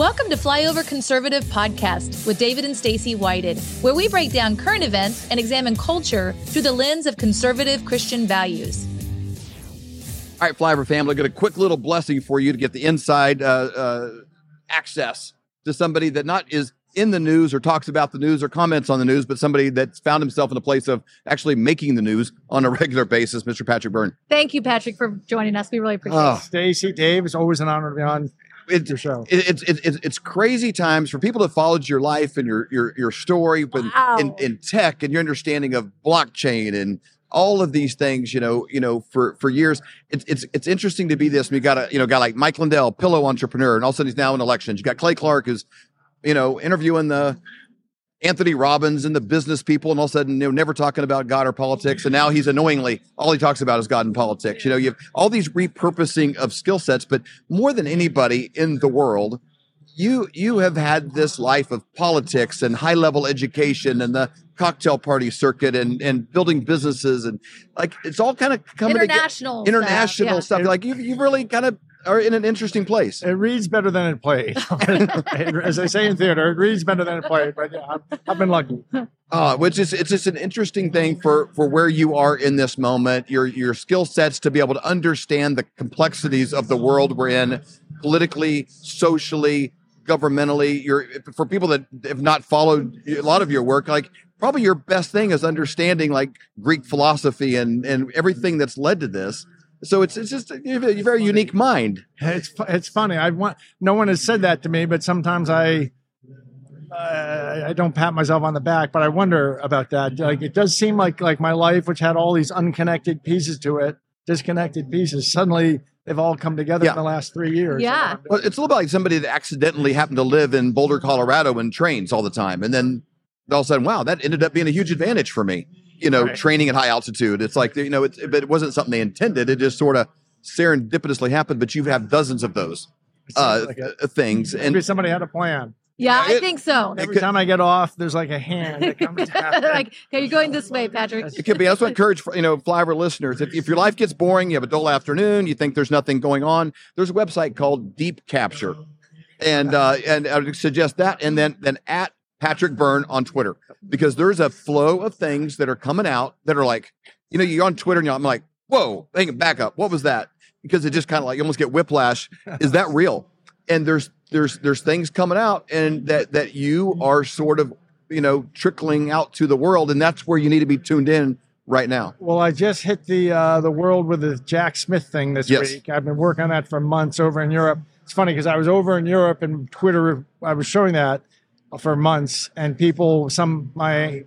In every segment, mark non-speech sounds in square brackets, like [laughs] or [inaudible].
Welcome to Flyover Conservative Podcast with David and Stacy Whited, where we break down current events and examine culture through the lens of conservative Christian values. All right, Flyover family, got a quick little blessing for you to get the inside uh, uh, access to somebody that not is in the news or talks about the news or comments on the news, but somebody that's found himself in a place of actually making the news on a [laughs] regular basis, Mr. Patrick Byrne. Thank you, Patrick, for joining us. We really appreciate Oh. it. Stacy, Dave, it's always an honor to be on It, your show. it, it's it, it, it's crazy times for people that followed your life and your your your story, but Wow. in, in tech and your understanding of blockchain and all of these things, you know, you know, for for years, it's it's it's interesting to be this. We got a you know guy like Mike Lindell, pillow entrepreneur, and all of a sudden he's now in elections. You got Clay Clark, who's you know interviewing the Anthony Robbins and the business people, and all of a sudden, you know, never talking about God or politics. And now he's annoyingly, all he talks about is God and politics. You know, you have all these repurposing of skill sets, but more than anybody in the world, you you have had this life of politics and high level education and the cocktail party circuit and and building businesses and like it's all kind of coming International. together. International stuff, stuff. Like you you really kind of are in an interesting place. It reads better than it plays. [laughs] [laughs] As they say in theater, it reads better than it plays. But yeah, I've, I've been lucky. Uh, which is it's just an interesting thing for for where you are in this moment. Your your skill sets to be able to understand the complexities of the world we're in, politically, socially, governmentally. You're for people that have not followed a lot of your work, like probably your best thing is understanding like Greek philosophy and and everything that's led to this. So it's it's just you have a very unique mind. It's it's funny. I want no one has said that to me, but sometimes I uh, I don't pat myself on the back, but I wonder about that. Like it does seem like like my life, which had all these unconnected pieces to it, disconnected pieces, suddenly they've all come together Yeah. in the last three years. Yeah. Well, it's a little bit like somebody that accidentally happened to live in Boulder, Colorado, and trains all the time, and then all of a sudden, wow, that ended up being a huge advantage for me. You know, Right. training at high altitude. It's like you know, it's, but it wasn't something they intended. It just sort of serendipitously happened. But you have dozens of those uh, like it. uh, things, and Maybe somebody had a plan. Yeah, I think so. Every could- time I get off, there's like a hand that comes [laughs] down. like, okay, you're going this way, Patrick. it could be. I also [laughs] encourage you know flyover listeners. If, if your life gets boring, you have a dull afternoon, you think there's nothing going on. There's a website called Deep Capture, and uh, and I would suggest that, and then then at Patrick Byrne on Twitter because there's a flow of things that are coming out that are like, you know, you're on Twitter and you're, I'm like, whoa, hang it back up. What was that? Because it just kind of like you almost get whiplash. [laughs] Is that real? And there's there's there's things coming out and that that you are sort of you know trickling out to the world, and that's where you need to be tuned in right now. Well, I just hit the uh, the world with the Jack Smith thing this Yes. week. I've been working on that for months over in Europe. It's funny because I was over in Europe and Twitter. I was showing that for months, and people, some my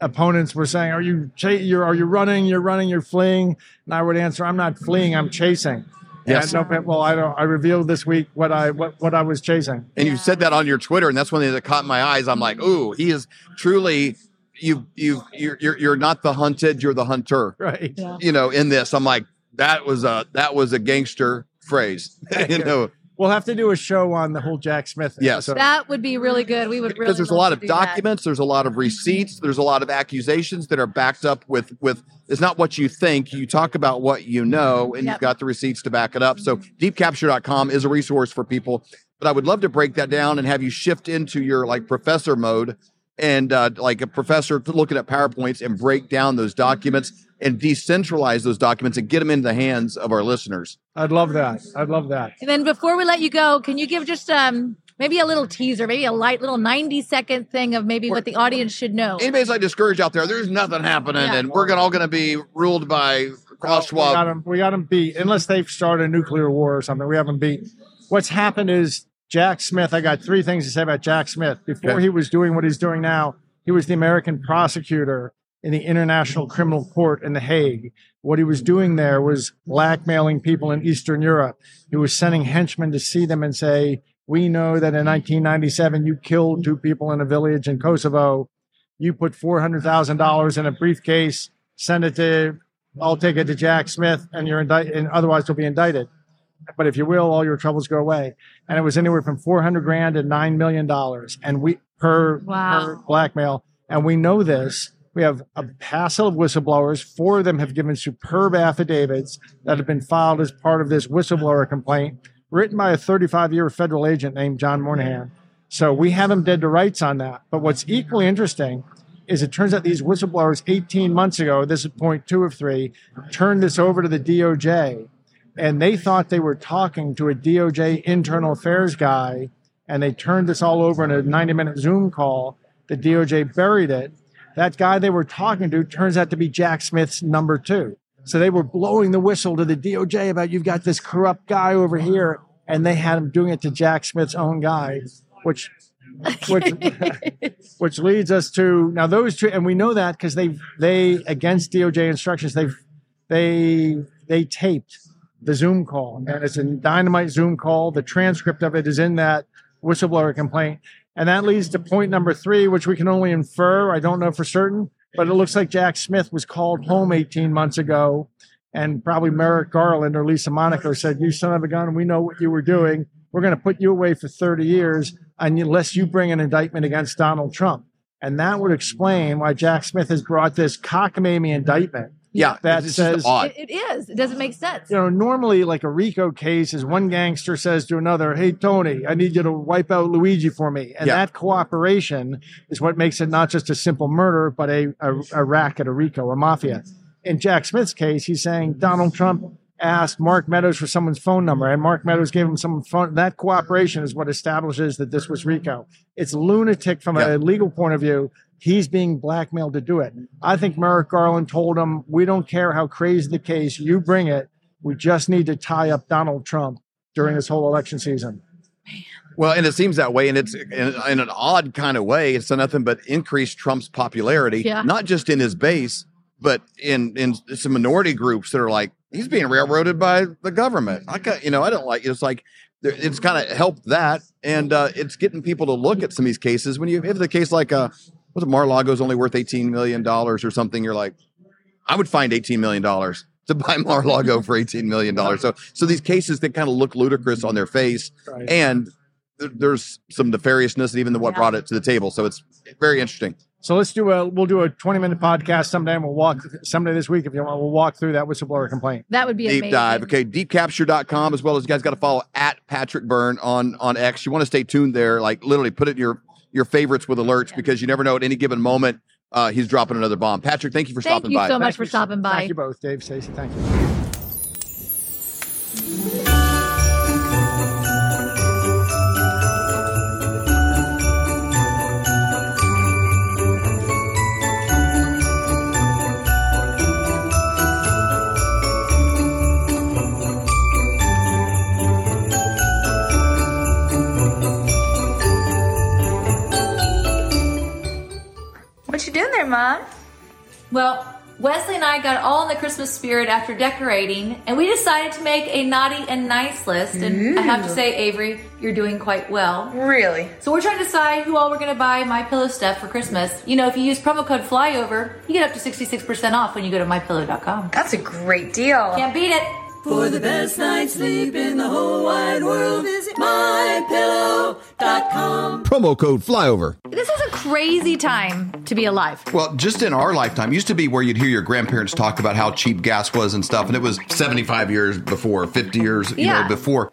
opponents were saying, "Are you cha- you're are you running? You're running. You're fleeing." And I would answer, "I'm not fleeing. I'm chasing." Yes. And no, well, I don't. I revealed this week what I what, what I was chasing. And you said that on your Twitter, and that's one thing that caught my eyes. I'm like, ooh, he is truly you you you're you're, you're not the hunted, you're the hunter. Right. Yeah. You know, in this, I'm like, that was a that was a gangster phrase. [laughs] you know, We'll have to do a show on the whole Jack Smith. Yes. episode. That would be really good. We would really because there's a lot of do that. documents, there's a lot of receipts, there's a lot of accusations that are backed up with with it's not what you think. You talk about what you know, and Yep. you've got the receipts to back it up. So deepcapture.com is a resource for people. But I would love to break that down and have you shift into your like professor mode and uh, like a professor looking at PowerPoints and break down those documents and decentralize those documents and get them into the hands of our listeners. I'd love that. I'd love that. And then before we let you go, can you give just um maybe a little teaser, maybe a light little 90 second thing of maybe what the audience should know? Anybody's like discouraged out there, there's nothing happening, Yeah. and we're gonna, all going to be ruled by Klaus We got Schwab. 'em- We got them beat, unless they've started a nuclear war or something. We haven't beat. What's happened is Jack Smith. I got three things to say about Jack Smith. Before Okay. he was doing what he's doing now, he was the American prosecutor in the International Criminal Court in The Hague. What he was doing there was blackmailing people in Eastern Europe. He was sending henchmen to see them and say, "We know that in 1997 you killed two people in a village in Kosovo. You put four hundred thousand dollars in a briefcase, send it to I'll take it to Jack Smith, and you're indicted, and otherwise you'll be indicted. But if you will, all your troubles go away. And it was anywhere from four hundred grand to nine million dollars, and we per, Wow. per blackmail. And we know this. We have a passel of whistleblowers. Four of them have given superb affidavits that have been filed as part of this whistleblower complaint. written by a 35 year federal agent named John Moynihan. So we have him dead to rights on that. But what's equally interesting is it turns out these whistleblowers 18 months ago, this is point two of three, turned this over to the DOJ. And they thought they were talking to a DOJ internal affairs guy. And they turned this all over in a 90 minute Zoom call. The DOJ buried it. That guy they were talking to turns out to be Jack Smith's number two. So they were blowing the whistle to the DOJ about you've got this corrupt guy over here. And they had him doing it to Jack Smith's own guy, which which [laughs] which leads us to now those two, and we know that because they they against DOJ instructions they they they taped the Zoom call, and it's a dynamite Zoom call. The transcript of it is in that whistleblower complaint, and that leads to point number three, which we can only infer. I don't know for certain, but it looks like Jack Smith was called home 18 months ago. And probably Merrick Garland or Lisa Monaco said, You son of a gun, we know what you were doing. We're going to put you away for 30 years unless you bring an indictment against Donald Trump. And that would explain why Jack Smith has brought this cockamamie indictment. Yeah, that it's says odd. It, it is. It doesn't make sense. you know, normally like a RICO case is one gangster says to another, Hey, Tony, I need you to wipe out Luigi for me. And Yeah. that cooperation is what makes it not just a simple murder, but a, a, a racket, a RICO, a mafia. In Jack Smith's case, he's saying Donald Trump asked Mark Meadows for someone's phone number and Mark Meadows gave him some phone. That cooperation is what establishes that this was RICO. It's lunatic from Yeah. a legal point of view. He's being blackmailed to do it. I think Merrick Garland told him, we don't care how crazy the case, you bring it. We just need to tie up Donald Trump during this whole election season. Well, and it seems that way, and it's in, in an odd kind of way. It's nothing but increase Trump's popularity, Yeah. not just in his base, but in in some minority groups that are like he's being railroaded by the government. I got, you know, I don't like. It. It's like it's kind of helped that, and uh, it's getting people to look at some of these cases. When you have the case like uh, was it Mar-a-Lago's only worth eighteen million dollars or something, you're like, I would find eighteen million dollars to buy [laughs] Mar-a-Lago for eighteen million dollars. So so these cases that kind of look ludicrous on their face Right. and th- there's some nefariousness and even the what Yeah. brought it to the table. So it's very interesting. So let's do a we'll do a 20 minute podcast someday and we'll walk someday this week if you want. We'll walk through that whistleblower complaint. That would be Deep amazing. dive. Okay, deepcapture.com as well as you guys got to follow at Patrick Byrne on on X. You want to stay tuned there. Like literally put it in your your favorites with alerts because you never know at any given moment uh, he's dropping another bomb. Patrick, thank you for Thank stopping you by. Thank you so much Thank for you. stopping by. Thank you both, Dave, Stacey. Thank you. Well, Wesley and I got all in the Christmas spirit after decorating, and we decided to make a naughty and nice list. And I have to say, Avery, you're doing quite well. Really? So we're trying to decide who all we're going to buy My Pillow stuff for Christmas. You know, if you use promo code FLYOVER, you get up to 66% off when you go to mypillow.com. That's a great deal. Can't beat it. For the best night's sleep in the whole wide world, visit mypillow.com. Promo code flyover. This is a crazy time to be alive. Well, just in our lifetime, used to be where you'd hear your grandparents talk about how cheap gas was and stuff, and it was 75 years before, 50 years, you Yeah. know, before.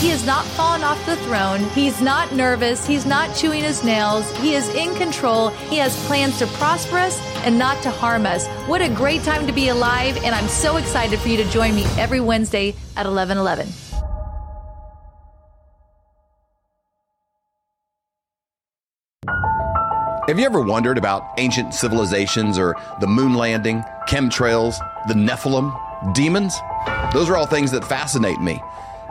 He has not fallen off the throne. He's not nervous. He's not chewing his nails. He is in control. He has plans to prosper us and not to harm us. What a great time to be alive. And I'm so excited for you to join me every Wednesday at 1111. Have you ever wondered about ancient civilizations or the moon landing, chemtrails, the Nephilim, demons? Those are all things that fascinate me.